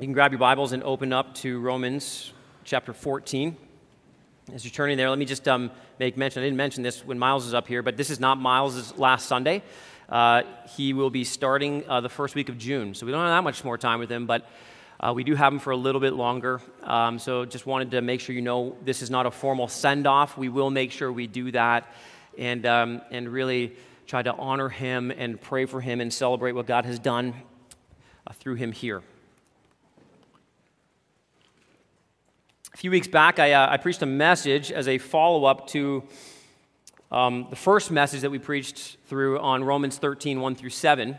You can grab your Bibles and open up to Romans chapter 14. As you're turning there, let me just um, make mention. I didn't mention this when Miles is up here, but this is not Miles' last Sunday. Uh, he will be starting uh, the first week of June, so we don't have that much more time with him, but uh, we do have him for a little bit longer. Um, so just wanted to make sure you know this is not a formal send off. We will make sure we do that and, um, and really try to honor him and pray for him and celebrate what God has done uh, through him here. A few weeks back, I, uh, I preached a message as a follow up to um, the first message that we preached through on Romans 13, 1 through 7.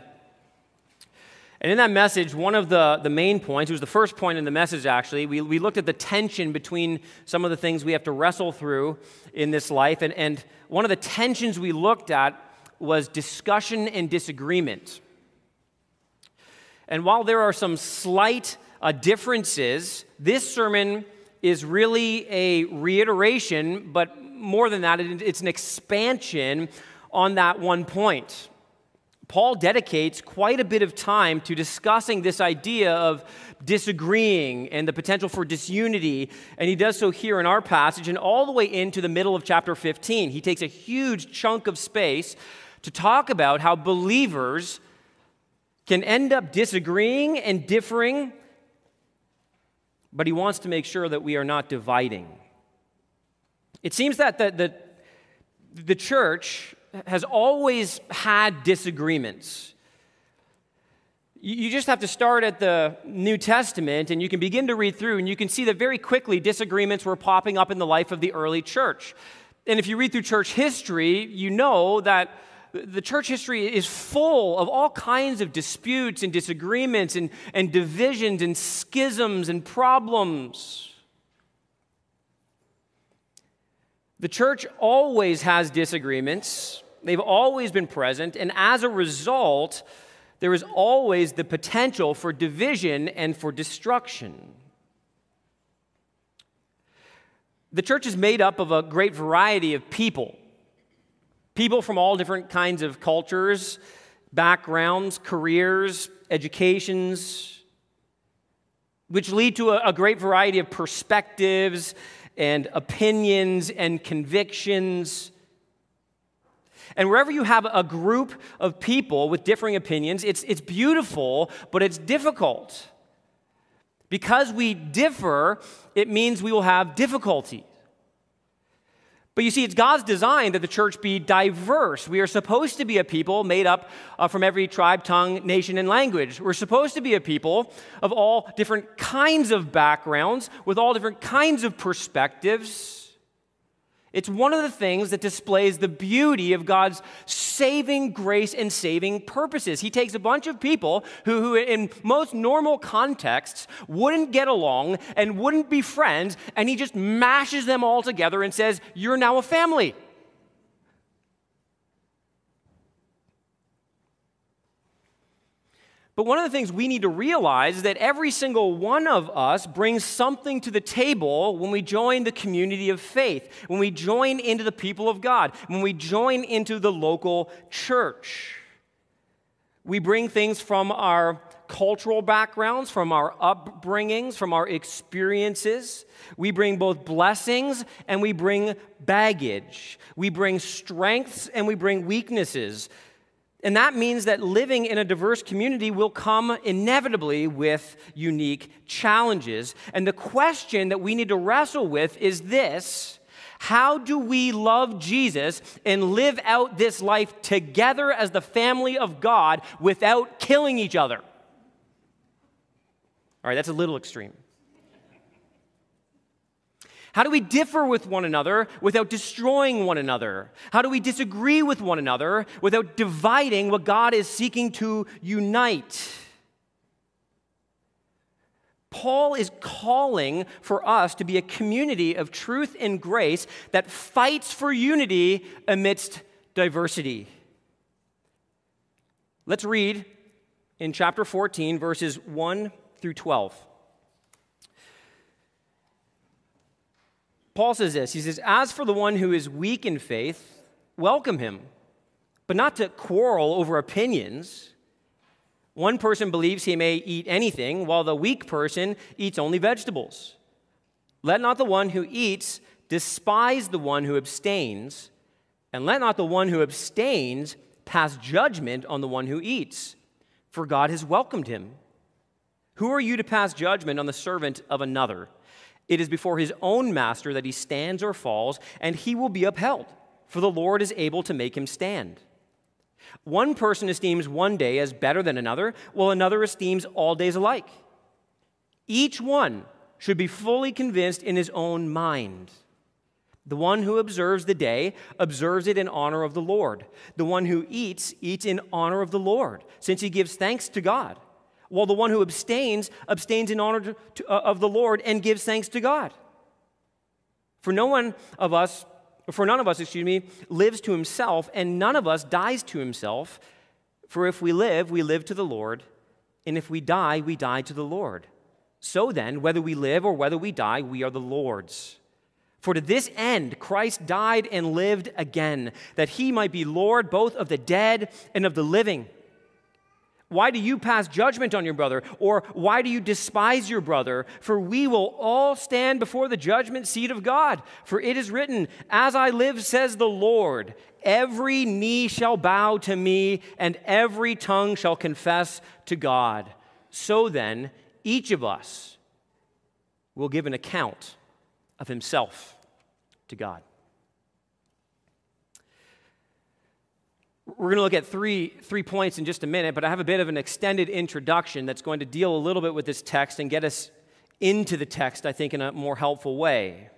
And in that message, one of the, the main points, it was the first point in the message actually, we, we looked at the tension between some of the things we have to wrestle through in this life. And, and one of the tensions we looked at was discussion and disagreement. And while there are some slight uh, differences, this sermon is really a reiteration, but more than that, it's an expansion on that one point. Paul dedicates quite a bit of time to discussing this idea of disagreeing and the potential for disunity, and he does so here in our passage and all the way into the middle of chapter 15. He takes a huge chunk of space to talk about how believers can end up disagreeing and differing but he wants to make sure that we are not dividing. It seems that the, the, the church has always had disagreements. You just have to start at the New Testament and you can begin to read through, and you can see that very quickly disagreements were popping up in the life of the early church. And if you read through church history, you know that the church history is full of all kinds of disputes and disagreements and, and divisions and schisms and problems. The church always has disagreements, they've always been present, and as a result, there is always the potential for division and for destruction. The church is made up of a great variety of people. People from all different kinds of cultures, backgrounds, careers, educations, which lead to a, a great variety of perspectives and opinions and convictions. And wherever you have a group of people with differing opinions, it's, it's beautiful, but it's difficult. Because we differ, it means we will have difficulty. But you see, it's God's design that the church be diverse. We are supposed to be a people made up uh, from every tribe, tongue, nation, and language. We're supposed to be a people of all different kinds of backgrounds, with all different kinds of perspectives. It's one of the things that displays the beauty of God's saving grace and saving purposes. He takes a bunch of people who, who, in most normal contexts, wouldn't get along and wouldn't be friends, and he just mashes them all together and says, You're now a family. But one of the things we need to realize is that every single one of us brings something to the table when we join the community of faith, when we join into the people of God, when we join into the local church. We bring things from our cultural backgrounds, from our upbringings, from our experiences. We bring both blessings and we bring baggage. We bring strengths and we bring weaknesses. And that means that living in a diverse community will come inevitably with unique challenges. And the question that we need to wrestle with is this How do we love Jesus and live out this life together as the family of God without killing each other? All right, that's a little extreme. How do we differ with one another without destroying one another? How do we disagree with one another without dividing what God is seeking to unite? Paul is calling for us to be a community of truth and grace that fights for unity amidst diversity. Let's read in chapter 14, verses 1 through 12. Paul says this He says, As for the one who is weak in faith, welcome him, but not to quarrel over opinions. One person believes he may eat anything, while the weak person eats only vegetables. Let not the one who eats despise the one who abstains, and let not the one who abstains pass judgment on the one who eats, for God has welcomed him. Who are you to pass judgment on the servant of another? It is before his own master that he stands or falls, and he will be upheld, for the Lord is able to make him stand. One person esteems one day as better than another, while another esteems all days alike. Each one should be fully convinced in his own mind. The one who observes the day observes it in honor of the Lord. The one who eats, eats in honor of the Lord, since he gives thanks to God. While the one who abstains, abstains in honor to, uh, of the Lord and gives thanks to God. For no one of us for none of us, excuse me, lives to himself, and none of us dies to himself. For if we live, we live to the Lord, and if we die, we die to the Lord. So then, whether we live or whether we die, we are the Lord's. For to this end Christ died and lived again, that he might be Lord both of the dead and of the living. Why do you pass judgment on your brother? Or why do you despise your brother? For we will all stand before the judgment seat of God. For it is written, As I live, says the Lord, every knee shall bow to me, and every tongue shall confess to God. So then, each of us will give an account of himself to God. We're going to look at three, three points in just a minute, but I have a bit of an extended introduction that's going to deal a little bit with this text and get us into the text, I think, in a more helpful way.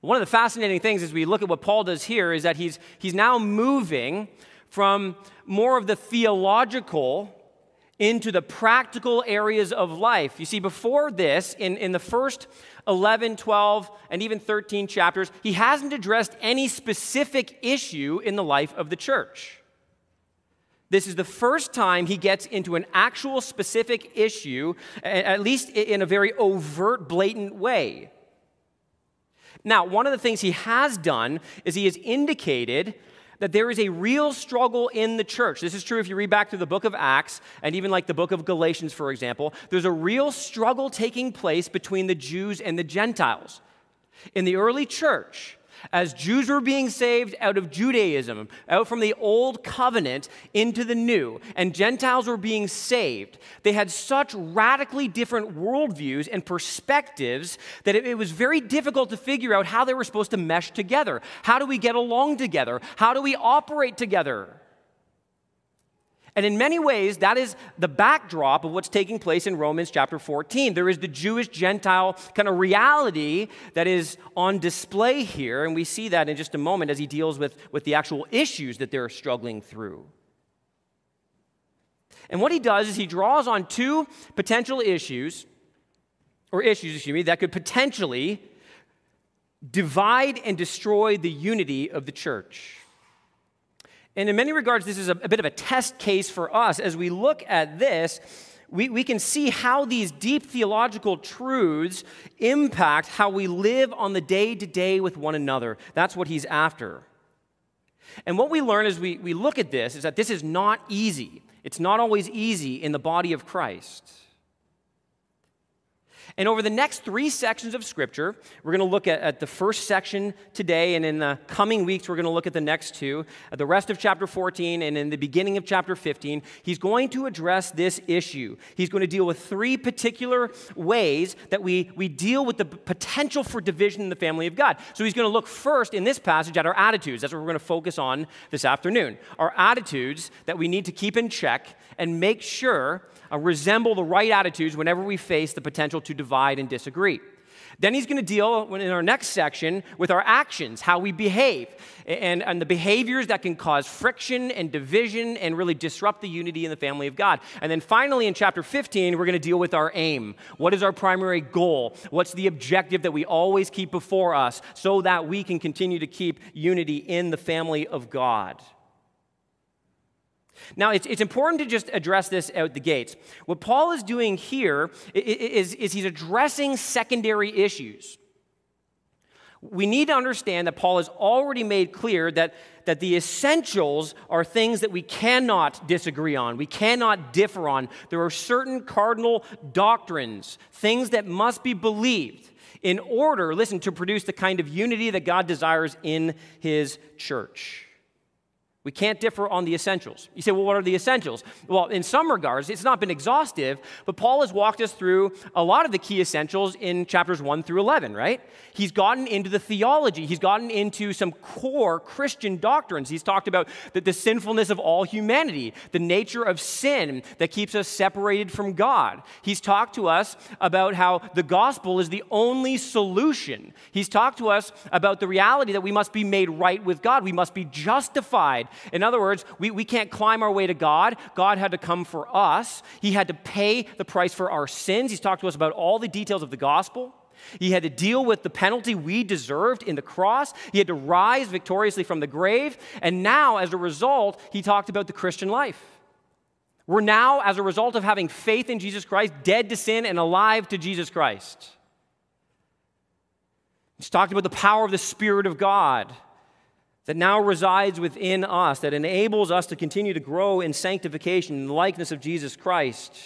One of the fascinating things as we look at what Paul does here is that he's, he's now moving from more of the theological into the practical areas of life. You see, before this, in, in the first 11, 12, and even 13 chapters, he hasn't addressed any specific issue in the life of the church. This is the first time he gets into an actual specific issue, at least in a very overt, blatant way. Now, one of the things he has done is he has indicated that there is a real struggle in the church. This is true if you read back through the book of Acts and even like the book of Galatians, for example. There's a real struggle taking place between the Jews and the Gentiles. In the early church, as Jews were being saved out of Judaism, out from the old covenant into the new, and Gentiles were being saved, they had such radically different worldviews and perspectives that it, was very difficult to figure out how they were supposed to mesh together. How do we get along together? How do we operate together? And in many ways, that is the backdrop of what's taking place in Romans chapter 14. There is the Jewish Gentile kind of reality that is on display here, and we see that in just a moment as he deals with, with the actual issues that they're struggling through. And what he does is he draws on two potential issues, or issues, excuse me, that could potentially divide and destroy the unity of the church. And in many regards, this is a, a bit of a test case for us. As we look at this, we, we can see how these deep theological truths impact how we live on the day to day with one another. That's what he's after. And what we learn as we, we look at this is that this is not easy. It's not always easy in the body of Christ. And over the next three sections of Scripture, we're going to look at, at, the first section today, and in the coming weeks, we're going to look at the next two, at the rest of chapter 14, and in the beginning of chapter 15. He's going to address this issue. He's going to deal with three particular ways that we, we deal with the potential for division in the family of God. So he's going to look first in this passage at our attitudes. That's what we're going to focus on this afternoon. Our attitudes that we need to keep in check and make sure uh, resemble the right attitudes whenever we face the potential to divide and disagree. Then he's going to deal in our next section with our actions, how we behave, and, and the behaviors that can cause friction and division and really disrupt the unity in the family of God. And then finally, in chapter 15, we're going to deal with our aim. What is our primary goal? What's the objective that we always keep before us so that we can continue to keep unity in the family of God? Now, it's, it's important to just address this out the gates. What Paul is doing here is, is he's addressing secondary issues. We need to understand that Paul has already made clear that, that the essentials are things that we cannot disagree on, we cannot differ on. There are certain cardinal doctrines, things that must be believed in order, listen, to produce the kind of unity that God desires in his church. We can't differ on the essentials. You say, well, what are the essentials? Well, in some regards, it's not been exhaustive, but Paul has walked us through a lot of the key essentials in chapters 1 through 11, right? He's gotten into the theology, he's gotten into some core Christian doctrines. He's talked about the, the sinfulness of all humanity, the nature of sin that keeps us separated from God. He's talked to us about how the gospel is the only solution. He's talked to us about the reality that we must be made right with God, we must be justified in other words, we, we can't climb our way to God. God had to come for us, He had to pay the price for our sins. He's talked to us about all the details of the gospel. He had to deal with the penalty we deserved in the cross. He had to rise victoriously from the grave. And now, as a result, he talked about the Christian life. We're now, as a result of having faith in Jesus Christ, dead to sin and alive to Jesus Christ. He's talked about the power of the Spirit of God that now resides within us, that enables us to continue to grow in sanctification in the likeness of Jesus Christ.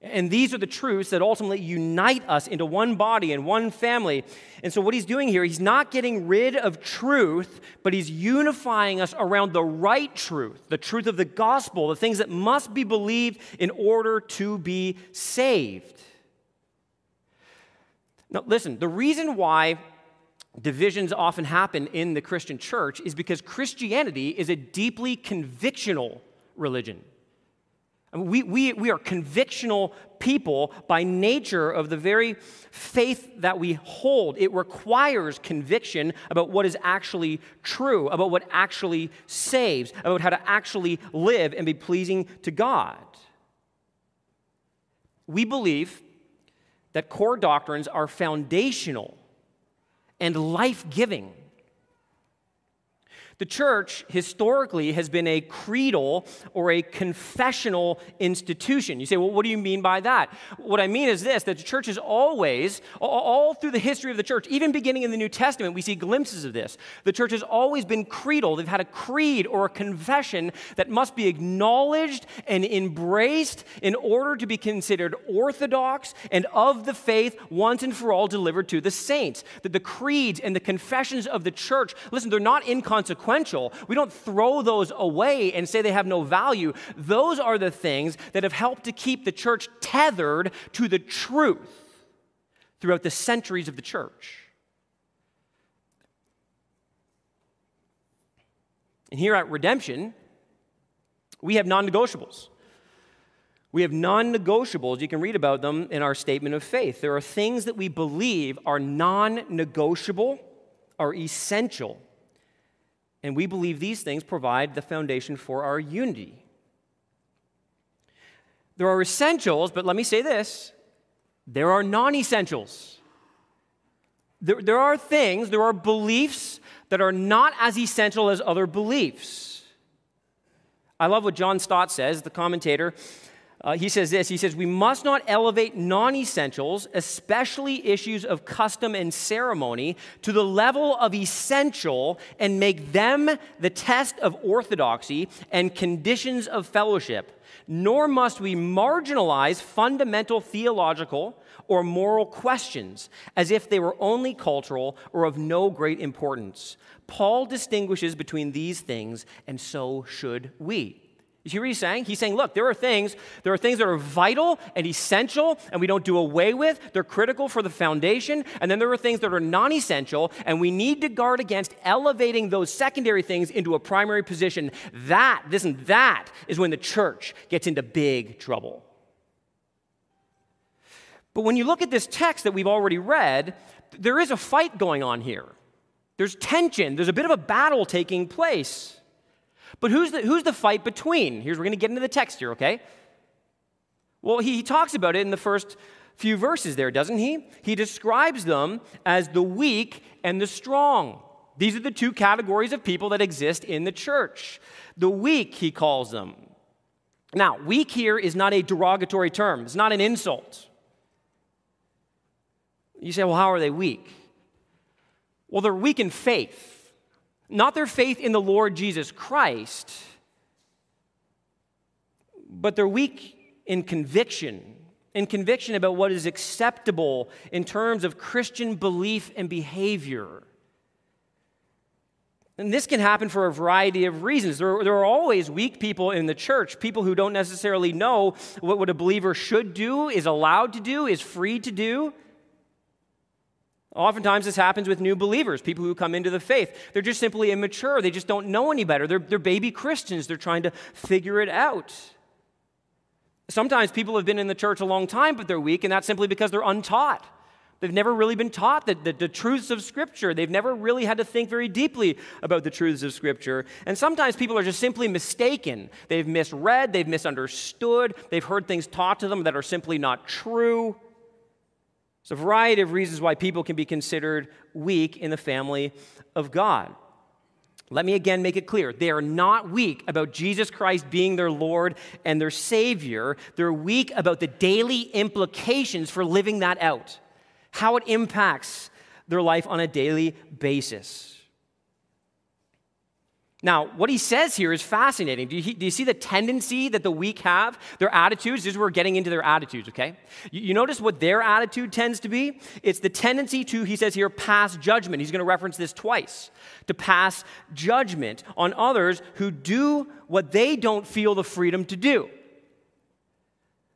And these are the truths that ultimately unite us into one body and one family. And so, what he's doing here, he's not getting rid of truth, but he's unifying us around the right truth, the truth of the gospel, the things that must be believed in order to be saved. Now, listen, the reason why divisions often happen in the Christian church is because Christianity is a deeply convictional religion. I mean, we, we, we are convictional people by nature of the very faith that we hold. It requires conviction about what is actually true, about what actually saves, about how to actually live and be pleasing to God. We believe that core doctrines are foundational and life giving. The church historically has been a creedal or a confessional institution. You say, well, what do you mean by that? What I mean is this that the church is always, all through the history of the church, even beginning in the New Testament, we see glimpses of this. The church has always been creedal. They've had a creed or a confession that must be acknowledged and embraced in order to be considered orthodox and of the faith once and for all delivered to the saints. That the creeds and the confessions of the church, listen, they're not inconsequential consequential. We don't throw those away and say they have no value. Those are the things that have helped to keep the church tethered to the truth throughout the centuries of the church. And here at Redemption, we have non negotiables. We have non negotiables. You can read about them in our statement of faith. There are things that we believe are non negotiable, are essential and we believe these things provide the foundation for our unity. There are essentials, but let me say this there are non essentials. There, there are things, there are beliefs that are not as essential as other beliefs. I love what John Stott says, the commentator. Uh, he says this He says, We must not elevate non essentials, especially issues of custom and ceremony, to the level of essential and make them the test of orthodoxy and conditions of fellowship. Nor must we marginalize fundamental theological or moral questions as if they were only cultural or of no great importance. Paul distinguishes between these things, and so should we. You see what he's saying? He's saying, look, there are things, there are things that are vital and essential and we don't do away with. They're critical for the foundation. And then there are things that are non-essential, and we need to guard against elevating those secondary things into a primary position. That, listen, that is when the church gets into big trouble. But when you look at this text that we've already read, there is a fight going on here. There's tension, there's a bit of a battle taking place. But who's the, who's the fight between? Here's, we're going to get into the text here, okay? Well, he, he talks about it in the first few verses there, doesn't he? He describes them as the weak and the strong. These are the two categories of people that exist in the church. The weak, he calls them. Now, weak here is not a derogatory term, it's not an insult. You say, well, how are they weak? Well, they're weak in faith, not their faith in the Lord Jesus Christ, but they're weak in conviction, in conviction about what is acceptable in terms of Christian belief and behavior. And this can happen for a variety of reasons. There, there, are always weak people in the church, people who don't necessarily know what, what a believer should do, is allowed to do, is free to do. Oftentimes, this happens with new believers, people who come into the faith. They're just simply immature. They just don't know any better. They're, they're baby Christians. They're trying to figure it out. Sometimes people have been in the church a long time, but they're weak, and that's simply because they're untaught. They've never really been taught the, the, the, truths of Scripture. They've never really had to think very deeply about the truths of Scripture. And sometimes people are just simply mistaken. They've misread, they've misunderstood, they've heard things taught to them that are simply not true. There's a variety of reasons why people can be considered weak in the family of God. Let me again make it clear. They are not weak about Jesus Christ being their Lord and their Savior. They're weak about the daily implications for living that out how it impacts their life on a daily basis. Now, what he says here is fascinating. Do you, do you, see the tendency that the weak have? Their attitudes, this is where we're getting into their attitudes, okay? You, you notice what their attitude tends to be? It's the tendency to, he says here, pass judgment. He's going to reference this twice to pass judgment on others who do what they don't feel the freedom to do.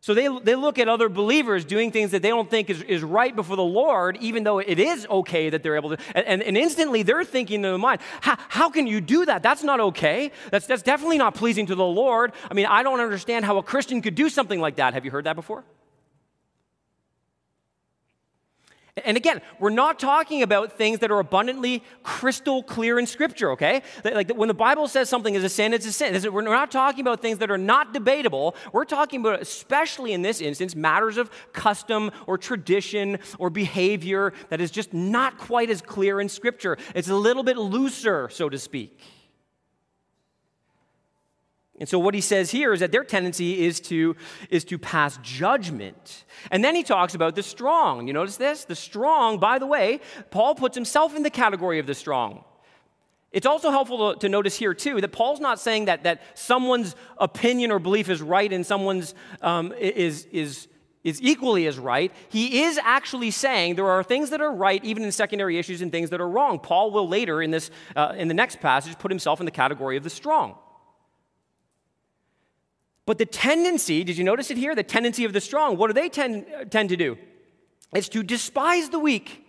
So they, they look at other believers doing things that they don't think is, is right before the Lord, even though it is okay that they're able to. And, and, and instantly they're thinking in their mind, how, can you do that? That's not okay. That's, that's definitely not pleasing to the Lord. I mean, I don't understand how a Christian could do something like that. Have you heard that before? And again, we're not talking about things that are abundantly crystal clear in Scripture, okay? Like when the Bible says something is a sin, it's a sin. We're not talking about things that are not debatable. We're talking about, especially in this instance, matters of custom or tradition or behavior that is just not quite as clear in Scripture. It's a little bit looser, so to speak. And so what he says here is that their tendency is to, is to pass judgment. And then he talks about the strong. You notice this? The strong, by the way, Paul puts himself in the category of the strong. It's also helpful to, to notice here, too, that Paul's not saying that, that someone's opinion or belief is right and someone's um, is, is, is equally as right. He is actually saying there are things that are right, even in secondary issues, and things that are wrong. Paul will later, in, this, uh, in the next passage, put himself in the category of the strong. But the tendency, did you notice it here? The tendency of the strong, what do they tend, tend to do? It's to despise the weak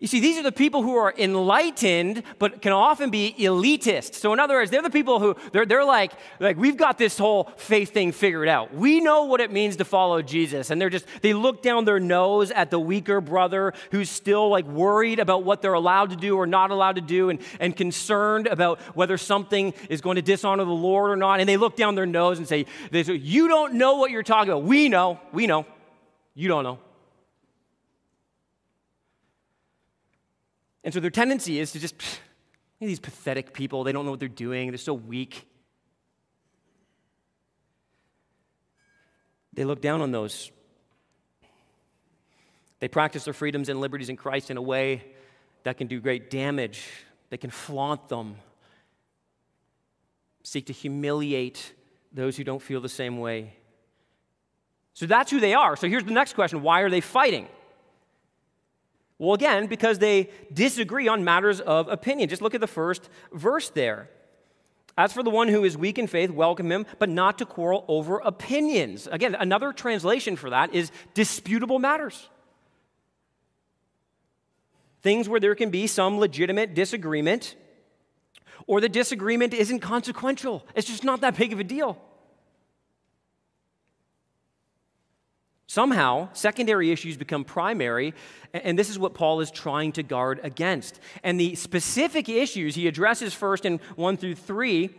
you see, these are the people who are enlightened, but can often be elitist. So, in other words, they're the people who, they're, they're like, like, we've got this whole faith thing figured out. We know what it means to follow Jesus. And they're just, they look down their nose at the weaker brother who's still like worried about what they're allowed to do or not allowed to do and, and concerned about whether something is going to dishonor the Lord or not. And they look down their nose and say, they say You don't know what you're talking about. We know. We know. You don't know. And so their tendency is to just, these pathetic people, they don't know what they're doing, they're so weak. They look down on those. They practice their freedoms and liberties in Christ in a way that can do great damage. They can flaunt them, seek to humiliate those who don't feel the same way. So that's who they are. So here's the next question why are they fighting? Well, again, because they disagree on matters of opinion. Just look at the first verse there. As for the one who is weak in faith, welcome him, but not to quarrel over opinions. Again, another translation for that is disputable matters. Things where there can be some legitimate disagreement, or the disagreement isn't consequential. It's just not that big of a deal. Somehow, secondary issues become primary, and this is what Paul is trying to guard against. And the specific issues he addresses first in 1 through 3 uh,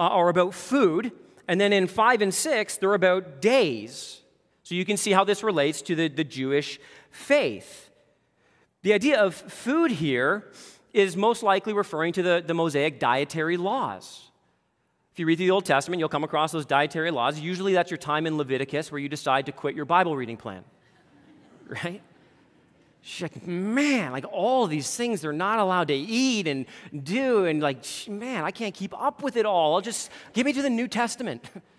are about food, and then in 5 and 6, they're about days. So you can see how this relates to the, the Jewish faith. The idea of food here is most likely referring to the, the Mosaic dietary laws. If you read through the Old Testament, you'll come across those dietary laws. Usually that's your time in Leviticus where you decide to quit your Bible reading plan. right? She's like, man, like all these things they're not allowed to eat and do, and like, man, I can't keep up with it all. I'll just give me to the New Testament.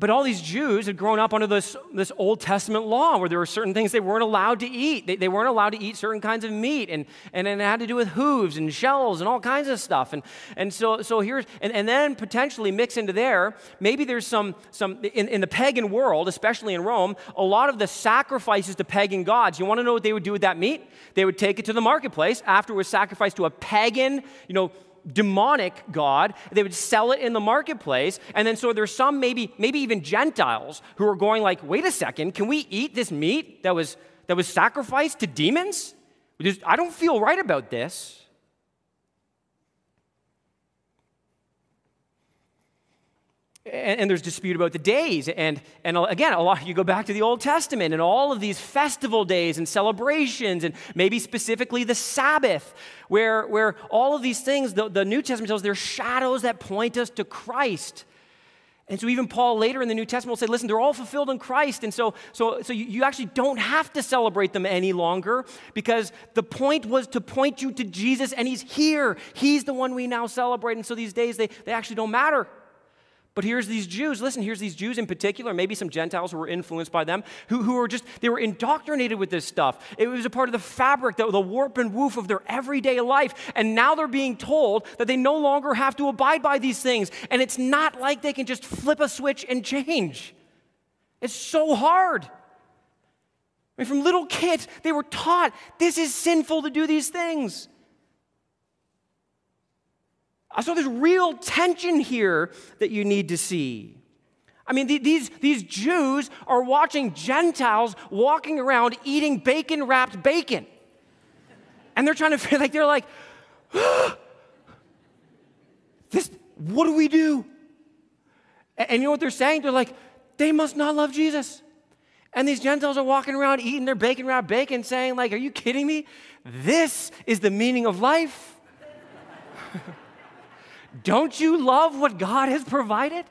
But all these Jews had grown up under this, this Old Testament law where there were certain things they weren't allowed to eat. They, they weren't allowed to eat certain kinds of meat, and, and, it had to do with hooves and shells and all kinds of stuff. And, and so, so here's, and, and then potentially mix into there, maybe there's some, some in, in the pagan world, especially in Rome, a lot of the sacrifices to pagan gods. You want to know what they would do with that meat? They would take it to the marketplace after it was sacrificed to a pagan, you know, demonic god they would sell it in the marketplace and then so there's some maybe maybe even gentiles who are going like wait a second can we eat this meat that was that was sacrificed to demons? I don't feel right about this and, and, there's dispute about the days. And, and again a lot you go back to the old testament and all of these festival days and celebrations and maybe specifically the sabbath where, where all of these things the, the new testament tells they're shadows that point us to christ. And so even paul later in the new testament will say listen they're all fulfilled in christ. And so so, so you, you actually don't have to celebrate them any longer because the point was to point you to jesus and he's here. He's the one we now celebrate. And so these days they, they actually don't matter but here's these Jews, listen, here's these Jews in particular, maybe some Gentiles who were influenced by them, who, who were just, they were indoctrinated with this stuff. It was a part of the fabric, the, the warp and woof of their everyday life. And now they're being told that they no longer have to abide by these things. And it's not like they can just flip a switch and change. It's so hard. I mean, from little kids, they were taught this is sinful to do these things. So there's real tension here that you need to see. I mean, these, these Jews are watching Gentiles walking around eating bacon wrapped bacon. And they're trying to like, they're like, this, what do we do? And you know what they're saying? They're like, they must not love Jesus. And these Gentiles are walking around eating their bacon wrapped bacon, saying, like, are you kidding me? This is the meaning of life. Don't you love what God has provided?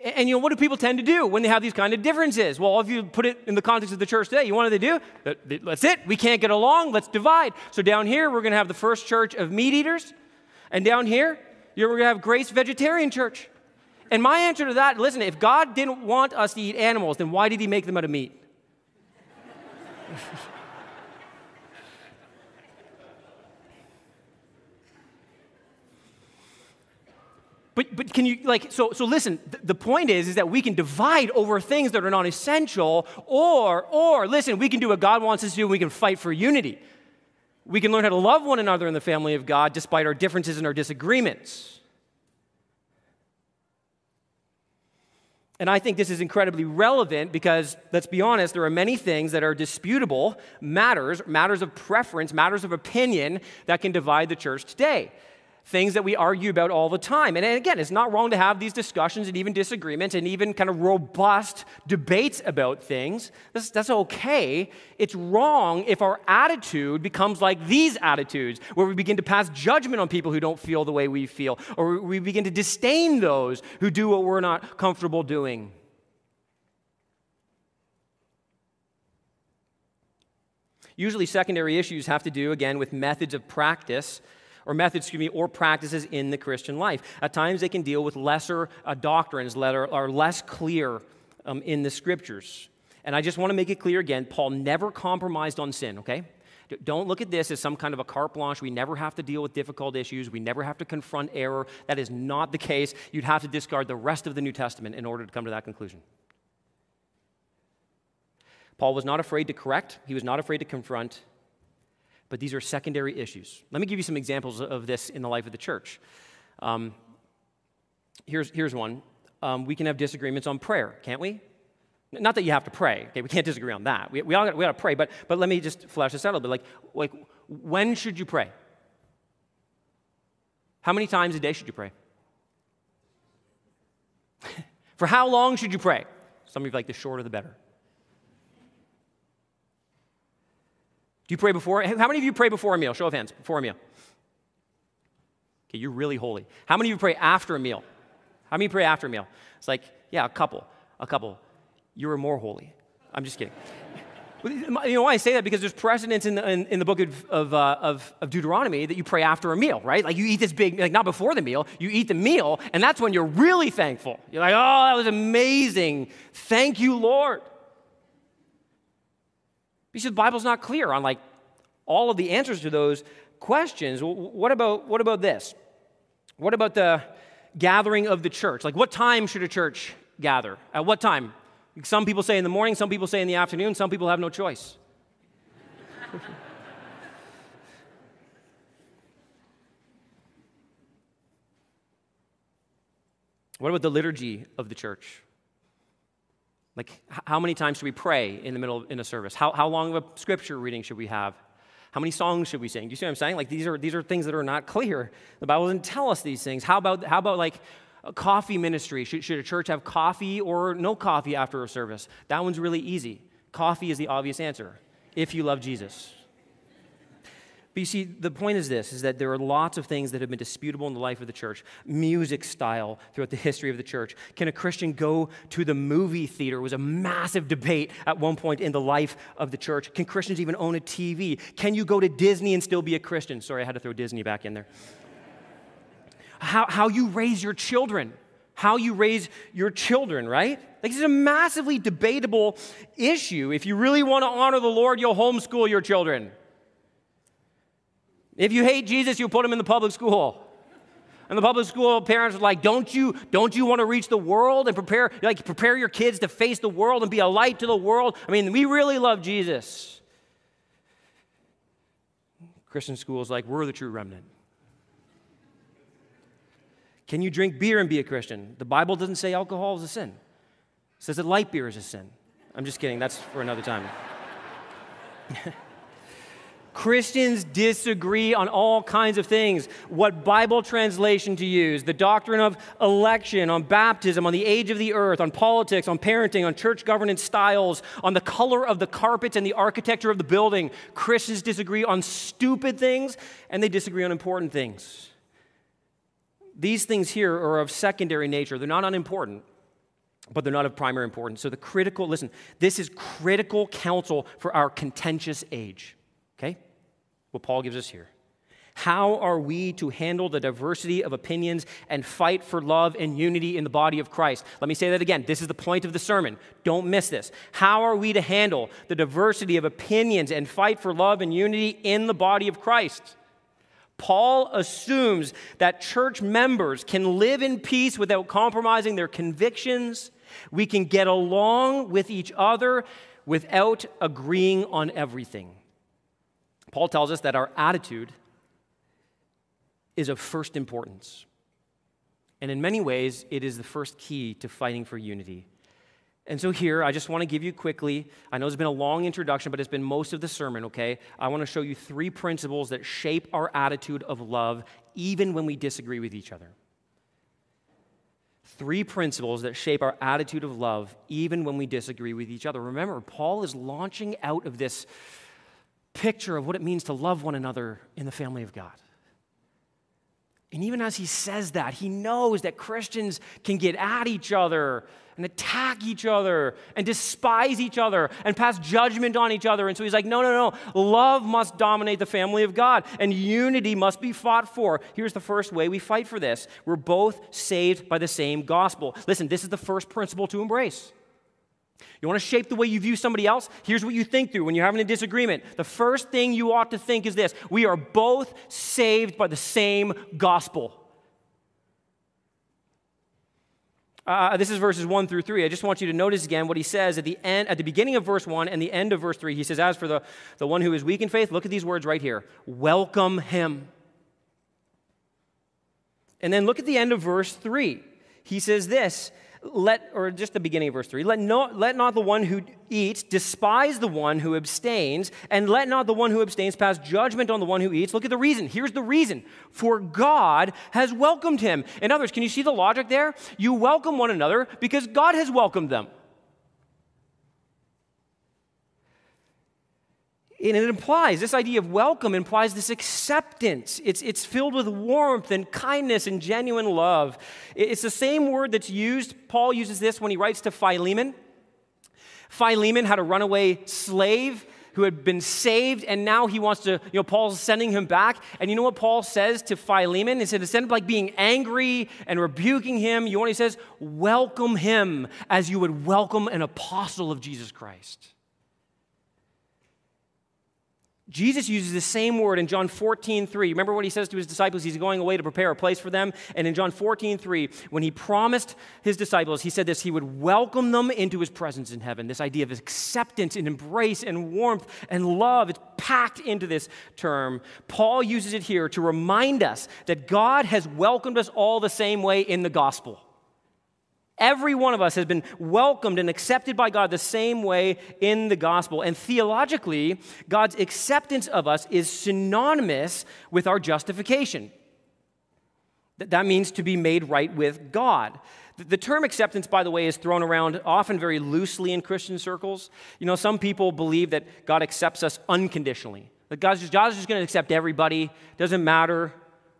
And you know, what do people tend to do when they have these kind of differences? Well, if you put it in the context of the church today, you want to do? That's it. We can't get along. Let's divide. So down here, we're going to have the first church of meat eaters. And down here, you're going to have Grace Vegetarian Church. And my answer to that, listen, if God didn't want us to eat animals, then why did he make them out of meat? But, but can you, like, so, so listen, th- the point is, is that we can divide over things that are non essential, or, or, listen, we can do what God wants us to do, we can fight for unity. We can learn how to love one another in the family of God despite our differences and our disagreements. And I think this is incredibly relevant because, let's be honest, there are many things that are disputable matters, matters of preference, matters of opinion that can divide the church today things that we argue about all the time. And again, it's not wrong to have these discussions and even disagreements and even kind of robust debates about things. That's, that's okay. It's wrong if our attitude becomes like these attitudes, where we begin to pass judgment on people who don't feel the way we feel, or we begin to disdain those who do what we're not comfortable doing. Usually, secondary issues have to do, again, with methods of practice or methods, excuse me, or practices in the Christian life. At times they can deal with lesser uh, doctrines that are, are less clear um, in the scriptures. And I just want to make it clear again Paul never compromised on sin, okay? Don't look at this as some kind of a carte blanche. We never have to deal with difficult issues. We never have to confront error. That is not the case. You'd have to discard the rest of the New Testament in order to come to that conclusion. Paul was not afraid to correct, he was not afraid to confront, but these are secondary issues. Let me give you some examples of this in the life of the church. Um, here's, here's one. Um, we can have disagreements on prayer, can't we? Not that you have to pray. Okay, we can't disagree on that. We, we all got, we got to pray, but, but let me just flesh this out a little bit. Like, like, when should you pray? How many times a day should you pray? For how long should you pray? Some of you like the shorter the better. Do you pray before? How many of you pray before a meal? Show of hands, before a meal. Okay, you're really holy. How many of you pray after a meal? How many pray after a meal? It's like, yeah, a couple. a couple, you are more holy. I'm just kidding. You know why I say that? Because there's precedence in the, in, in the book of, of, uh, of, of, Deuteronomy that you pray after a meal, right? Like you eat this big, like not before the meal, you eat the meal, and that's when you're really thankful. You're like, oh, that was amazing. Thank you, Lord. Because the Bible's not clear on like all of the answers to those questions. What about, what about this? What about the gathering of the church? Like, what time should a church gather? At what time? Some people say in the morning, some people say in the afternoon, some people have no choice. what about the liturgy of the church? Like, how many times should we pray in the middle of, in a service? How, how long of a scripture reading should we have? How many songs should we sing? Do you see what I'm saying? Like, these are, these are things that are not clear. The Bible doesn't tell us these things. How about, how about like, a coffee ministry. Should, should a church have coffee or no coffee after a service? That one's really easy. Coffee is the obvious answer if you love Jesus. But you see, the point is this is that there are lots of things that have been disputable in the life of the church. Music style throughout the history of the church. Can a Christian go to the movie theater? It was a massive debate at one point in the life of the church. Can Christians even own a TV? Can you go to Disney and still be a Christian? Sorry, I had to throw Disney back in there how, how you raise your children. How you raise your children, right? Like, this is a massively debatable issue. If you really want to honor the Lord, you'll homeschool your children. If you hate Jesus, you put him in the public school. And the public school parents are like, don't you, don't you want to reach the world and prepare, like, prepare your kids to face the world and be a light to the world? I mean, we really love Jesus. Christian schools like, we're the true remnant. Can you drink beer and be a Christian? The Bible doesn't say alcohol is a sin. It says that light beer is a sin. I'm just kidding. That's for another time. Christians disagree on all kinds of things. What Bible translation to use, the doctrine of election, on baptism, on the age of the earth, on politics, on parenting, on church governance styles, on the color of the carpets and the architecture of the building. Christians disagree on stupid things and they disagree on important things. These things here are of secondary nature. They're not unimportant, but they're not of primary importance. So, the critical, listen, this is critical counsel for our contentious age. Okay? What Paul gives us here. How are we to handle the diversity of opinions and fight for love and unity in the body of Christ? Let me say that again. This is the point of the sermon. Don't miss this. How are we to handle the diversity of opinions and fight for love and unity in the body of Christ? Paul assumes that church members can live in peace without compromising their convictions. We can get along with each other without agreeing on everything. Paul tells us that our attitude is of first importance. And in many ways, it is the first key to fighting for unity. And so, here, I just want to give you quickly, I know it's been a long introduction, but it's been most of the sermon, okay? I want to show you three principles that shape our attitude of love, even when we disagree with each other. Three principles that shape our attitude of love, even when we disagree with each other. Remember, Paul is launching out of this picture of what it means to love one another in the family of God. And even as he says that, he knows that Christians can get at each other and attack each other and despise each other and pass judgment on each other. And so he's like, no, no, no. Love must dominate the family of God and unity must be fought for. Here's the first way we fight for this we're both saved by the same gospel. Listen, this is the first principle to embrace. You want to shape the way you view somebody else? Here's what you think through when you're having a disagreement. The first thing you ought to think is this we are both saved by the same gospel. Uh, this is verses 1 through 3. I just want you to notice again what he says at the end, at the beginning of verse 1 and the end of verse 3. He says, As for the, the one who is weak in faith, look at these words right here welcome him. And then look at the end of verse 3. He says this let, or just the beginning of verse 3, let not, let not the one who eats despise the one who abstains, and let not the one who abstains pass judgment on the one who eats. Look at the reason. Here's the reason. For God has welcomed him. In others, can you see the logic there? You welcome one another because God has welcomed them. And it implies, this idea of welcome implies this acceptance. It's, it's filled with warmth and kindness and genuine love. It's the same word that's used. Paul uses this when he writes to Philemon. Philemon had a runaway slave who had been saved, and now he wants to, you know, Paul's sending him back. And you know what Paul says to Philemon? He said, instead of like being angry and rebuking him, you know what he says? Welcome him as you would welcome an apostle of Jesus Christ. Jesus uses the same word in John 14, 3. Remember what he says to his disciples? He's going away to prepare a place for them. And in John 14, 3, when he promised his disciples, he said this he would welcome them into his presence in heaven. This idea of acceptance and embrace and warmth and love, it's packed into this term. Paul uses it here to remind us that God has welcomed us all the same way in the gospel. Every one of us has been welcomed and accepted by God the same way in the gospel. And theologically, God's acceptance of us is synonymous with our justification. That means to be made right with God. The term acceptance, by the way, is thrown around often very loosely in Christian circles. You know, some people believe that God accepts us unconditionally. That God's just, God's just going to accept everybody, doesn't matter.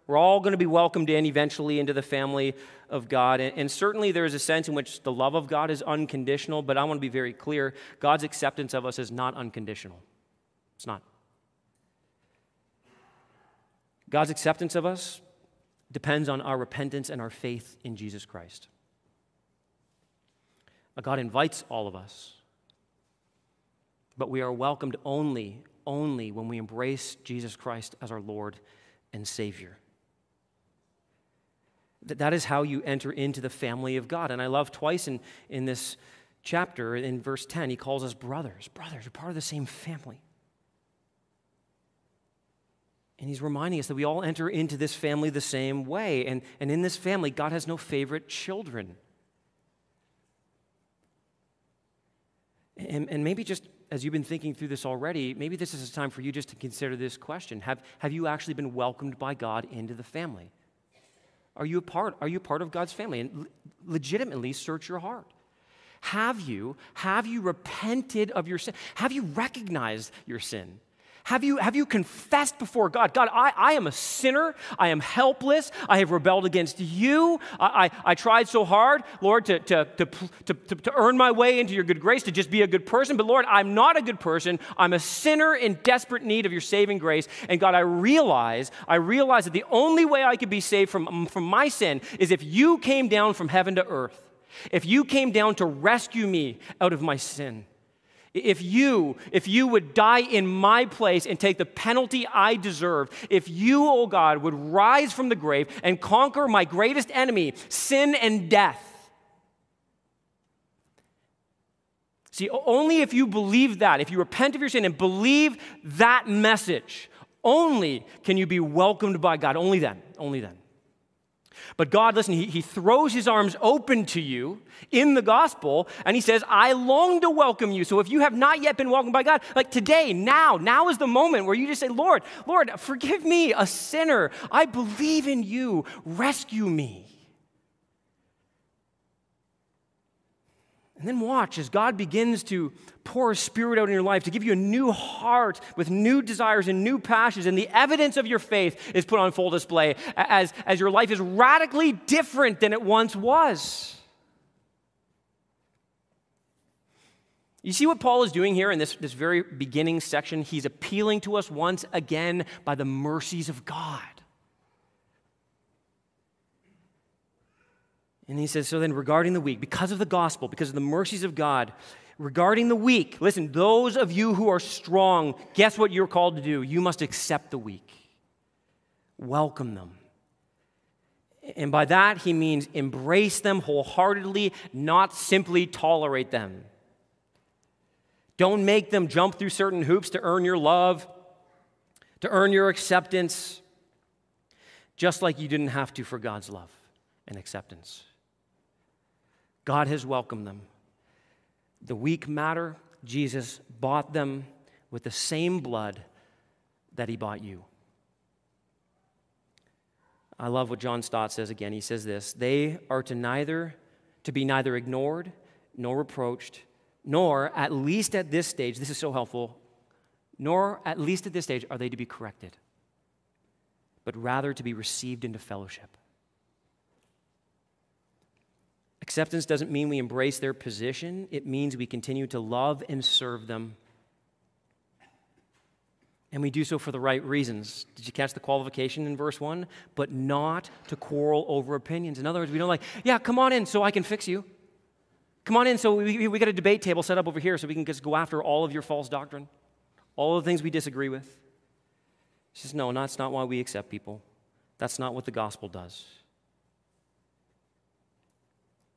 We're all going to be welcomed in eventually into the family of God. And, certainly there is a sense in which the love of God is unconditional, but I want to be very clear God's acceptance of us is not unconditional. It's not. God's acceptance of us depends on our repentance and our faith in Jesus Christ. God invites all of us, but we are welcomed only, only when we embrace Jesus Christ as our Lord and Savior. That, is how you enter into the family of God. And I love twice in, in this chapter, in verse 10, he calls us brothers. Brothers, are part of the same family. And he's reminding us that we all enter into this family the same way. And, and in this family, God has no favorite children. And, and maybe just as you've been thinking through this already, maybe this is a time for you just to consider this question Have, have you actually been welcomed by God into the family? Are you a part? Are you part of God's family? And legitimately search your heart. Have you, have you repented of your sin? Have you recognized your sin? Have you, have you confessed before God? God, I, I am a sinner. I am helpless. I have rebelled against you. I, I, I tried so hard, Lord, to, to, to, to, to earn my way into your good grace, to just be a good person. But Lord, I'm not a good person. I'm a sinner in desperate need of your saving grace. And God, I realize, I realize that the only way I could be saved from, from my sin is if you came down from heaven to earth, if you came down to rescue me out of my sin. If you, if you would die in my place and take the penalty I deserve, if you, O oh God, would rise from the grave and conquer my greatest enemy, sin and death. See, only if you believe that, if you repent of your sin and believe that message, only can you be welcomed by God. Only then, only then. But God, listen, he, he throws his arms open to you in the gospel and he says, I long to welcome you. So if you have not yet been welcomed by God, like today, now, now is the moment where you just say, Lord, Lord, forgive me, a sinner. I believe in you. Rescue me. And then watch as God begins to pour a spirit out in your life to give you a new heart with new desires and new passions, and the evidence of your faith is put on full display as, as your life is radically different than it once was. You see what Paul is doing here in this, this very beginning section? He's appealing to us once again by the mercies of God. And he says, So then, regarding the weak, because of the gospel, because of the mercies of God, regarding the weak, listen, those of you who are strong, guess what you're called to do? You must accept the weak, welcome them. And by that, he means embrace them wholeheartedly, not simply tolerate them. Don't make them jump through certain hoops to earn your love, to earn your acceptance, just like you didn't have to for God's love and acceptance. God has welcomed them. The weak matter, Jesus bought them with the same blood that he bought you. I love what John Stott says again. He says this They are to neither to be neither ignored nor reproached, nor, at least at this stage, this is so helpful, nor, at least at this stage, are they to be corrected, but rather to be received into fellowship. Acceptance doesn't mean we embrace their position, it means we continue to love and serve them. And we do so for the right reasons. Did you catch the qualification in verse 1? But not to quarrel over opinions. In other words, we don't like, yeah, come on in so I can fix you. Come on in so we, we got a debate table set up over here so we can just go after all of your false doctrine, all the things we disagree with. He says, no, that's not why we accept people. That's not what the gospel does.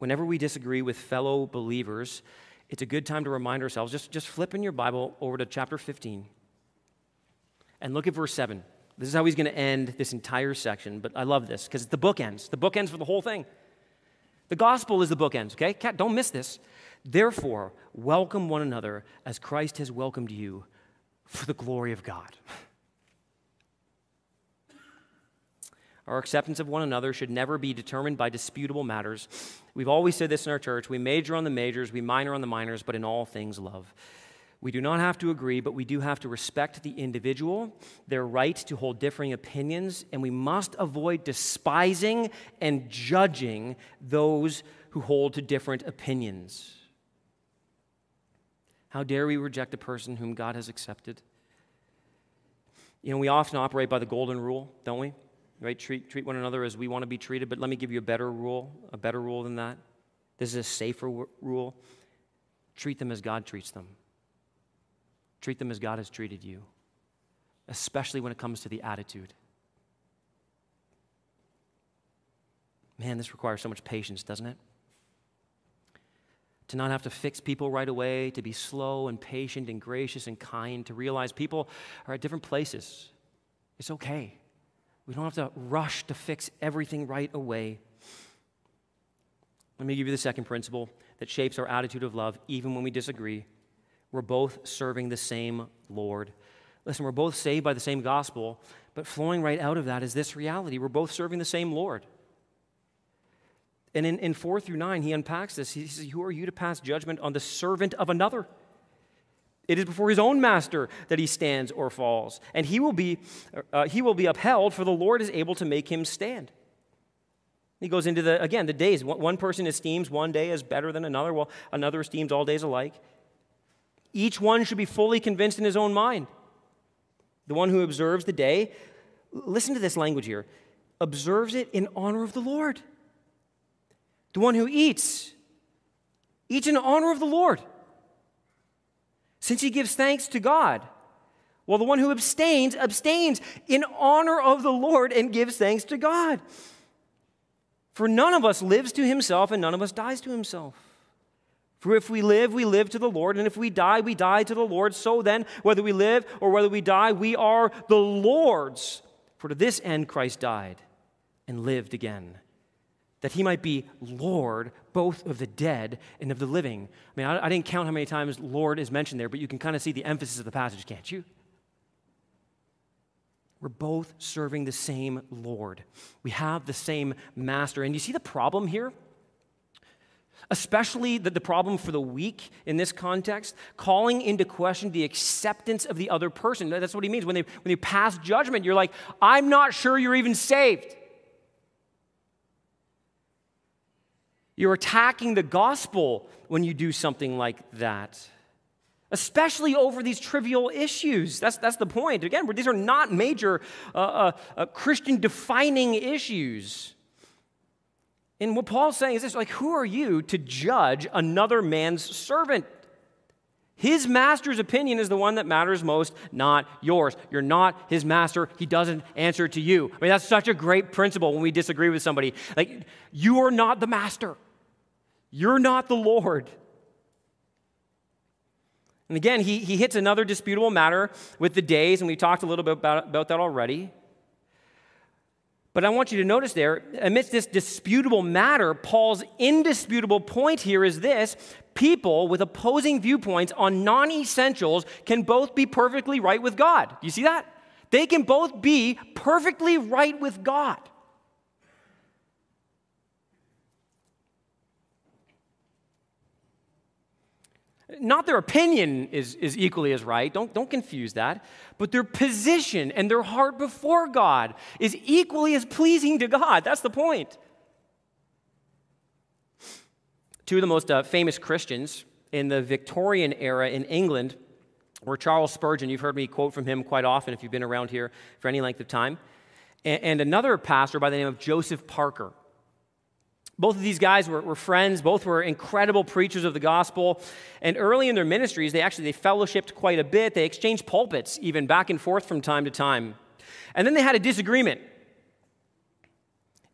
Whenever we disagree with fellow believers, it's a good time to remind ourselves just, just flip in your Bible over to chapter 15 and look at verse 7. This is how he's going to end this entire section, but I love this because the book ends. The book ends for the whole thing. The gospel is the bookends, okay? Don't miss this. Therefore, welcome one another as Christ has welcomed you for the glory of God. Our acceptance of one another should never be determined by disputable matters. We've always said this in our church. We major on the majors, we minor on the minors, but in all things, love. We do not have to agree, but we do have to respect the individual, their right to hold differing opinions, and we must avoid despising and judging those who hold to different opinions. How dare we reject a person whom God has accepted? You know, we often operate by the golden rule, don't we? Right? Treat, treat one another as we want to be treated, but let me give you a better rule, a better rule than that. This is a safer rule. Treat them as God treats them. Treat them as God has treated you, especially when it comes to the attitude. Man, this requires so much patience, doesn't it? To not have to fix people right away, to be slow and patient and gracious and kind, to realize people are at different places. It's okay. We don't have to rush to fix everything right away. Let me give you the second principle that shapes our attitude of love, even when we disagree. We're both serving the same Lord. Listen, we're both saved by the same gospel, but flowing right out of that is this reality. We're both serving the same Lord. And in, in 4 through 9, he unpacks this. He says, Who are you to pass judgment on the servant of another? It is before his own master that he stands or falls, and he will be, uh, he will be upheld, for the Lord is able to make him stand. He goes into the, again, the days. One person esteems one day as better than another, while another esteems all days alike. Each one should be fully convinced in his own mind. The one who observes the day, listen to this language here, observes it in honor of the Lord. The one who eats, eats in honor of the Lord, since he gives thanks to God. Well, the one who abstains, abstains in honor of the Lord and gives thanks to God. For none of us lives to himself and none of us dies to himself. For if we live, we live to the Lord, and if we die, we die to the Lord. So then, whether we live or whether we die, we are the Lord's. For to this end Christ died and lived again, that he might be Lord both of the dead and of the living. I mean, I, I didn't count how many times Lord is mentioned there, but you can kind of see the emphasis of the passage, can't you? We're both serving the same Lord. We have the same master. And you see the problem here? especially the, the problem for the weak in this context, calling into question the acceptance of the other person. That's what he means. When they, when they pass judgment, you're like, I'm not sure you're even saved. You're attacking the gospel when you do something like that, especially over these trivial issues. That's, that's the point. Again, these are not major uh, uh, uh, Christian defining issues. And what Paul's saying is this like, who are you to judge another man's servant? His master's opinion is the one that matters most, not yours. You're not his master. He doesn't answer to you. I mean, that's such a great principle when we disagree with somebody. Like, you are not the master, you're not the Lord. And again, he, he hits another disputable matter with the days, and we talked a little bit about, about that already. But I want you to notice there, amidst this disputable matter, Paul's indisputable point here is this people with opposing viewpoints on non essentials can both be perfectly right with God. You see that? They can both be perfectly right with God. Not their opinion is, is equally as right, don't, don't confuse that, but their position and their heart before God is equally as pleasing to God. That's the point. Two of the most uh, famous Christians in the Victorian era in England were Charles Spurgeon. You've heard me quote from him quite often if you've been around here for any length of time. And, and another pastor by the name of Joseph Parker. Both of these guys were, were, friends. Both were incredible preachers of the gospel. And early in their ministries, they actually they fellowshipped quite a bit. They exchanged pulpits even back and forth from time to time. And then they had a disagreement.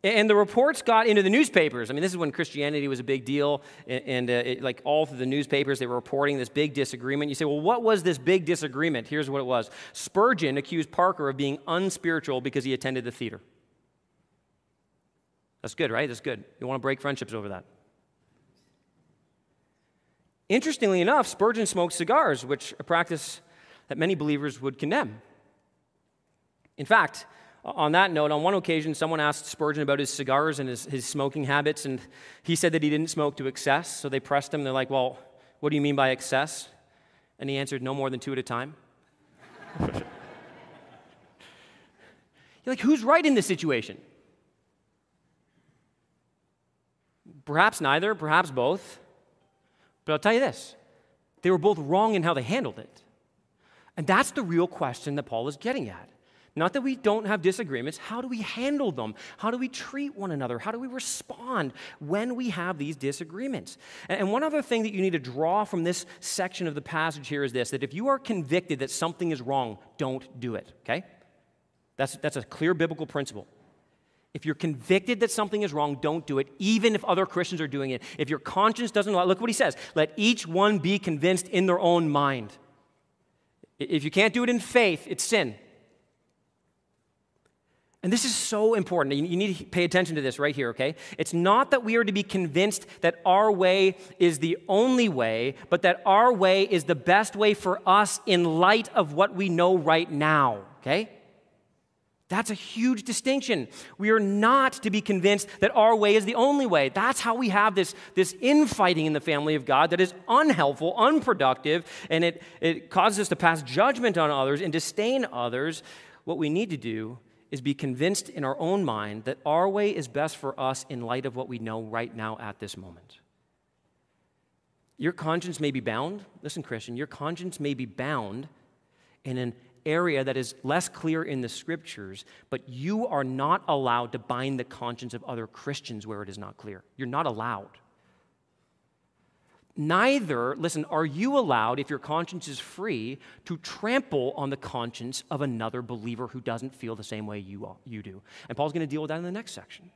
And the reports got into the newspapers. I mean, this is when Christianity was a big deal, and, uh, it, like all through the newspapers, they were reporting this big disagreement. You say, well, what was this big disagreement? Here's what it was Spurgeon accused Parker of being unspiritual because he attended the theater. That's good, right? That's good. You want to break friendships over that. Interestingly enough, Spurgeon smoked cigars, which a practice that many believers would condemn. In fact, on that note, on one occasion, someone asked Spurgeon about his cigars and his, his smoking habits, and he said that he didn't smoke to excess. So they pressed him. They're like, Well, what do you mean by excess? And he answered, No more than two at a time. You're like, Who's right in this situation? Perhaps neither, perhaps both. But I'll tell you this they were both wrong in how they handled it. And that's the real question that Paul is getting at. Not that we don't have disagreements. How do we handle them? How do we treat one another? How do we respond when we have these disagreements? And one other thing that you need to draw from this section of the passage here is this that if you are convicted that something is wrong, don't do it, okay? That's, that's a clear biblical principle. If you're convicted that something is wrong, don't do it, even if other Christians are doing it. If your conscience doesn't allow, look what he says let each one be convinced in their own mind. If you can't do it in faith, it's sin. And this is so important. You need to pay attention to this right here, okay? It's not that we are to be convinced that our way is the only way, but that our way is the best way for us in light of what we know right now, okay? That's a huge distinction. We are not to be convinced that our way is the only way. That's how we have this, this infighting in the family of God that is unhelpful, unproductive, and it, it causes us to pass judgment on others and disdain others. What we need to do is be convinced in our own mind that our way is best for us in light of what we know right now at this moment. Your conscience may be bound, listen, Christian, your conscience may be bound in an area that is less clear in the scriptures, but you are not allowed to bind the conscience of other Christians where it is not clear. You're not allowed. Neither, listen, are you allowed, if your conscience is free, to trample on the conscience of another believer who doesn't feel the same way you, you do. And Paul's going to deal with that in the next section.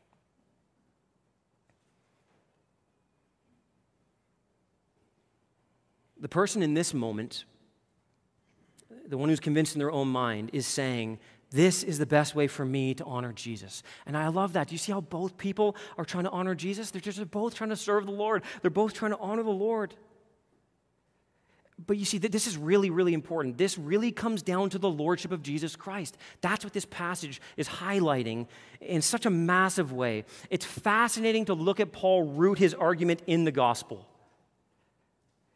The person in this moment, the one who's convinced in their own mind, is saying, this is the best way for me to honor Jesus. And I love that. Do you see how both people are trying to honor Jesus? They're just they're both trying to serve the Lord, they're both trying to honor the Lord. But you see, this is really, really important. This really comes down to the lordship of Jesus Christ. That's what this passage is highlighting in such a massive way. It's fascinating to look at Paul root his argument in the gospel.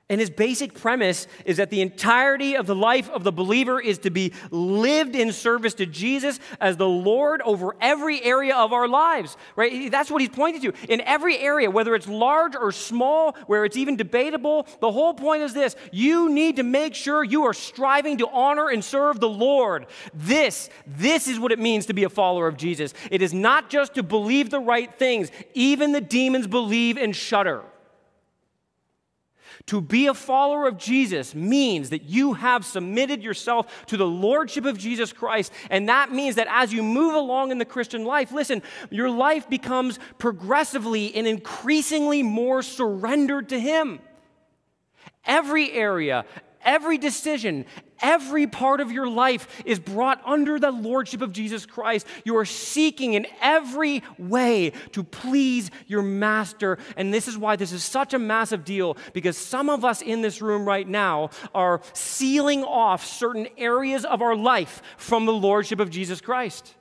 And his basic premise is that the entirety of the life of the believer is to be lived in service to Jesus as the Lord over every area of our lives, right? That's what he's pointing to. In every area, whether it's large or small, where it's even debatable, the whole point is this you need to make sure you are striving to honor and serve the Lord. This, this is what it means to be a follower of Jesus. It is not just to believe the right things, even the demons believe and shudder. To be a follower of Jesus means that you have submitted yourself to the lordship of Jesus Christ. And that means that as you move along in the Christian life, listen, your life becomes progressively and increasingly more surrendered to Him. Every area, every decision, every part of your life is brought under the lordship of Jesus Christ. You are seeking in every way to please your master. And this is why this is such a massive deal because some of us in this room right now are sealing off certain areas of our life from the lordship of Jesus Christ.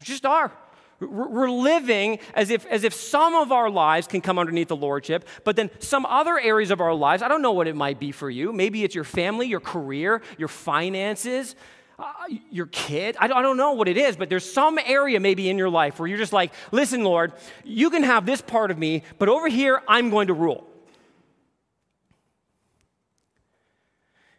We just are. We're living as if, as if some of our lives can come underneath the Lordship, but then some other areas of our lives, I don't know what it might be for you. Maybe it's your family, your career, your finances, uh, your kid. I don't, I don't know what it is, but there's some area maybe in your life where you're just like, listen, Lord, you can have this part of me, but over here, I'm going to rule.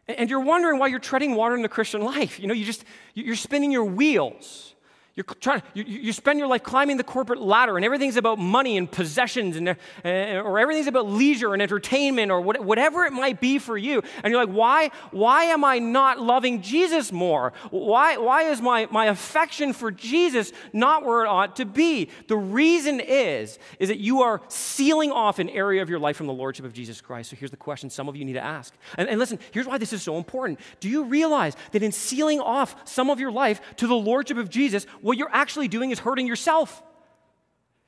And you're wondering why you're treading water in the Christian life. You know, you just, you're spinning your wheels. You're trying. You, you spend your life climbing the corporate ladder, and everything's about money and possessions, and, uh, or everything's about leisure and entertainment, or what, whatever it might be for you. And you're like, why? Why am I not loving Jesus more? Why? Why is my my affection for Jesus not where it ought to be? The reason is is that you are sealing off an area of your life from the lordship of Jesus Christ. So here's the question: some of you need to ask. And, and listen, here's why this is so important. Do you realize that in sealing off some of your life to the lordship of Jesus? What you're actually doing is hurting yourself.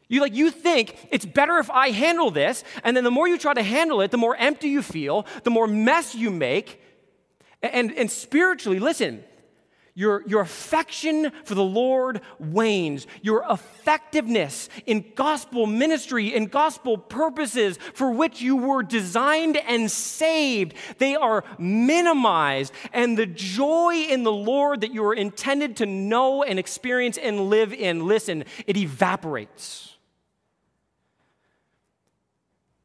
You like you think it's better if I handle this, and then the more you try to handle it, the more empty you feel, the more mess you make. And, and spiritually, listen, your, your affection for the Lord wanes. Your effectiveness in gospel ministry and gospel purposes for which you were designed and saved, they are minimized. And the joy in the Lord that you are intended to know and experience and live in, listen, it evaporates.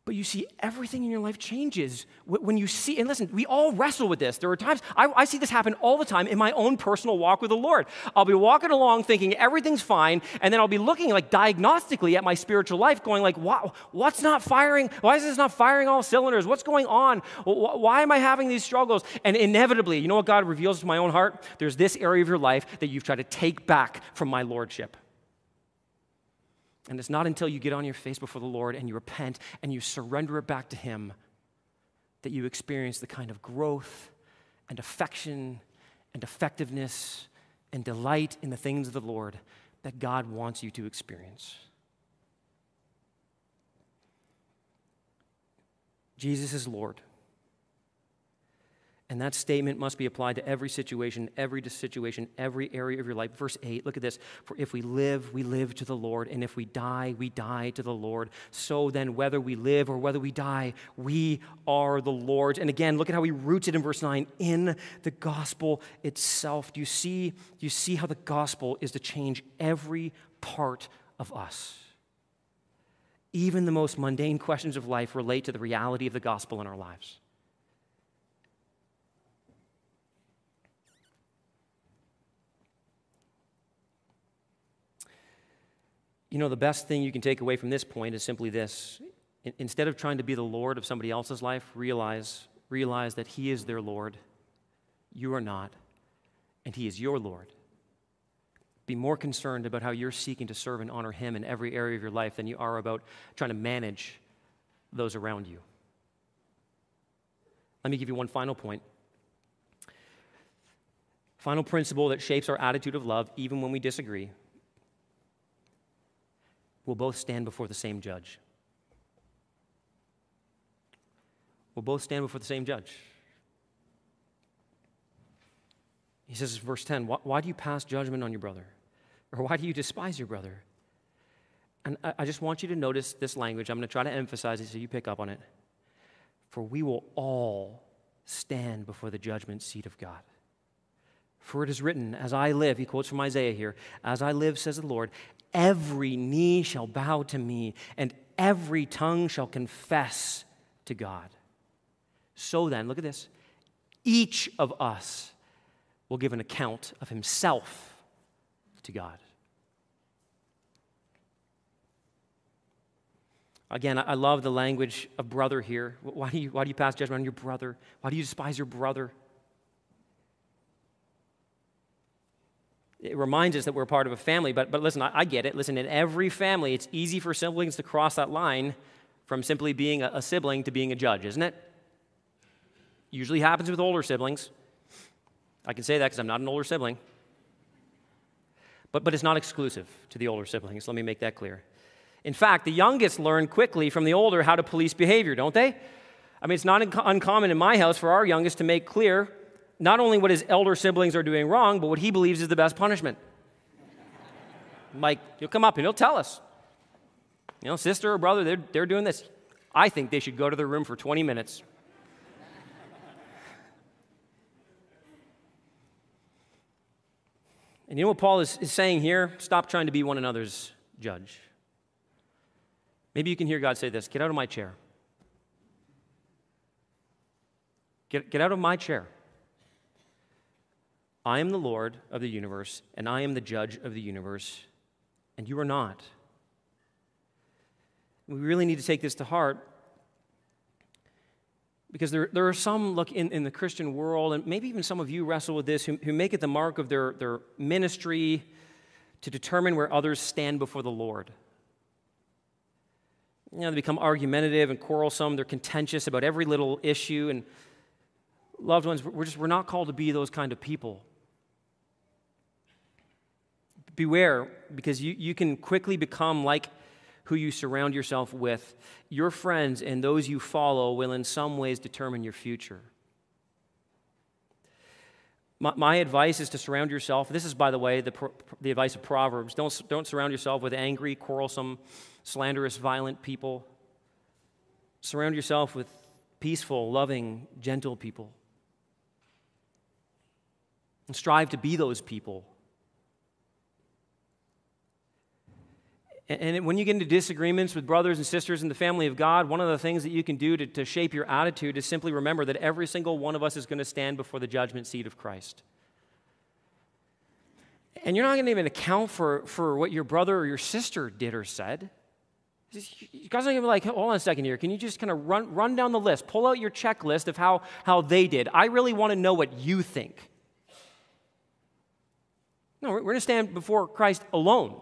But you see, everything in your life changes when you see, and listen, we all wrestle with this. There are times, I, I, see this happen all the time in my own personal walk with the Lord. I'll be walking along thinking everything's fine, and then I'll be looking like diagnostically at my spiritual life, going like, wow, what's not firing? Why is this not firing all cylinders? What's going on? Why am I having these struggles? And inevitably, you know what God reveals to my own heart? There's this area of your life that you've tried to take back from my Lordship. And it's not until you get on your face before the Lord and you repent and you surrender it back to Him that you experience the kind of growth and affection and effectiveness and delight in the things of the Lord that God wants you to experience. Jesus is Lord. And that statement must be applied to every situation, every situation, every area of your life. Verse 8, look at this. For if we live, we live to the Lord, and if we die, we die to the Lord. So then, whether we live or whether we die, we are the Lord's. And again, look at how he roots it in verse 9 in the gospel itself. Do you see, do you see how the gospel is to change every part of us? Even the most mundane questions of life relate to the reality of the gospel in our lives. You know, the best thing you can take away from this point is simply this. Instead of trying to be the Lord of somebody else's life, realize, realize that He is their Lord. You are not, and He is your Lord. Be more concerned about how you're seeking to serve and honor Him in every area of your life than you are about trying to manage those around you. Let me give you one final point. Final principle that shapes our attitude of love, even when we disagree, will both stand before the same judge. We'll both stand before the same judge. He says, verse 10, why, why, do you pass judgment on your brother? Or why do you despise your brother? And I, I just want you to notice this language. I'm going to try to emphasize it so you pick up on it. For we will all stand before the judgment seat of God. For it is written, As I live, he quotes from Isaiah here, As I live, says the Lord, every knee shall bow to me, and every tongue shall confess to God. So then, look at this each of us will give an account of himself to God. Again, I love the language of brother here. Why do you, why do you pass judgment on your brother? Why do you despise your brother? It reminds us that we're part of a family, but, but listen, I, I, get it. Listen, in every family, it's easy for siblings to cross that line from simply being a, a sibling to being a judge, isn't it? Usually happens with older siblings. I can say that because I'm not an older sibling. But, but it's not exclusive to the older siblings. Let me make that clear. In fact, the youngest learn quickly from the older how to police behavior, don't they? I mean, it's not uncommon in my house for our youngest to make clear not only what his elder siblings are doing wrong, but what he believes is the best punishment. Like, he'll come up and he'll tell us. You know, sister or brother, they're, they're doing this. I think they should go to their room for 20 minutes. And you know what Paul is, is saying here? Stop trying to be one another's judge. Maybe you can hear God say this Get out of my chair. Get, get out of my chair. I am the Lord of the universe, and I am the judge of the universe, and you are not. We really need to take this to heart because there, there are some look in, in the Christian world, and maybe even some of you wrestle with this, who, who make it the mark of their, their ministry to determine where others stand before the Lord. You know, they become argumentative and quarrelsome. They're contentious about every little issue. And loved ones, we're just we're not called to be those kind of people. Beware, because you, you can quickly become like who you surround yourself with. Your friends and those you follow will, in some ways, determine your future. My, my advice is to surround yourself. This is, by the way, the, the advice of Proverbs. Don't, don't surround yourself with angry, quarrelsome, slanderous, violent people. Surround yourself with peaceful, loving, gentle people. And strive to be those people And when you get into disagreements with brothers and sisters in the family of God, one of the things that you can do to, to shape your attitude is simply remember that every single one of us is going to stand before the judgment seat of Christ. And you're not going to even account for, for what your brother or your sister did or said. You guys are going to be like, hold on a second here. Can you just kind of run, run down the list? Pull out your checklist of how, how they did. I really want to know what you think. No, we're going to stand before Christ alone.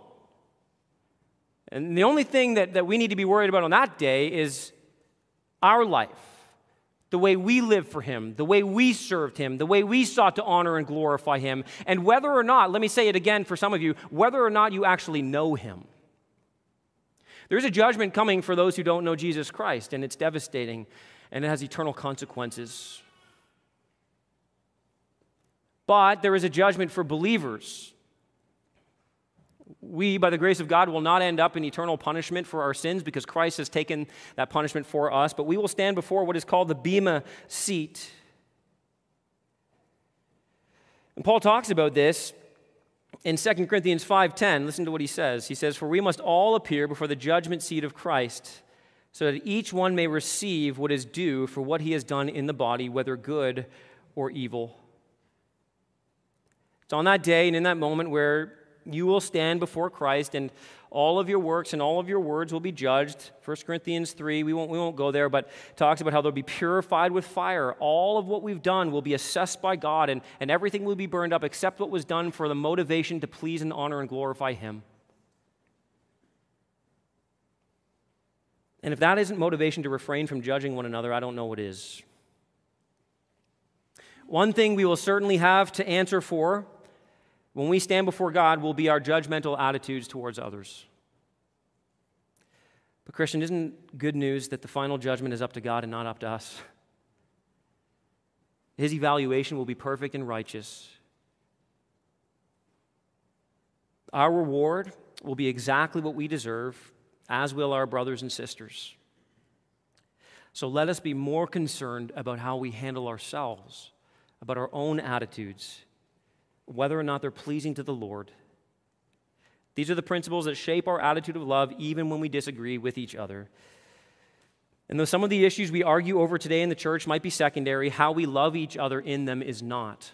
And the only thing that, that we need to be worried about on that day is our life, the way we lived for Him, the way we served Him, the way we sought to honor and glorify Him, and whether or not, let me say it again for some of you, whether or not you actually know Him. There's a judgment coming for those who don't know Jesus Christ, and it's devastating, and it has eternal consequences. But there is a judgment for believers we, by the grace of God, will not end up in eternal punishment for our sins because Christ has taken that punishment for us, but we will stand before what is called the Bema seat. And Paul talks about this in 2 Corinthians 5:10. Listen to what he says. He says, "For we must all appear before the judgment seat of Christ, so that each one may receive what is due for what he has done in the body, whether good or evil." It's on that day and in that moment where you will stand before Christ and all of your works and all of your words will be judged. 1 Corinthians 3, we won't, we won't go there, but talks about how they'll be purified with fire. All of what we've done will be assessed by God, and, and everything will be burned up except what was done for the motivation to please and honor and glorify Him. And if that isn't motivation to refrain from judging one another, I don't know what is. One thing we will certainly have to answer for when we stand before God will be our judgmental attitudes towards others. But, Christian, isn't good news that the final judgment is up to God and not up to us? His evaluation will be perfect and righteous. Our reward will be exactly what we deserve, as will our brothers and sisters. So let us be more concerned about how we handle ourselves, about our own attitudes, whether or not they're pleasing to the Lord. These are the principles that shape our attitude of love even when we disagree with each other. And though some of the issues we argue over today in the church might be secondary, how we love each other in them is not.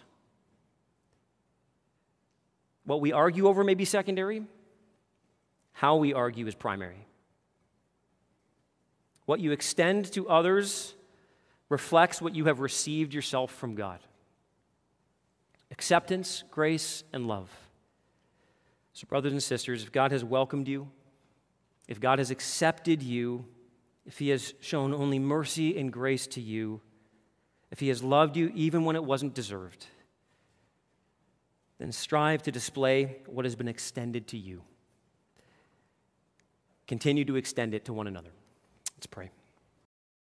What we argue over may be secondary, how we argue is primary. What you extend to others reflects what you have received yourself from God acceptance, grace, and love. So, brothers and sisters, if God has welcomed you, if God has accepted you, if He has shown only mercy and grace to you, if He has loved you even when it wasn't deserved, then strive to display what has been extended to you. Continue to extend it to one another. Let's pray.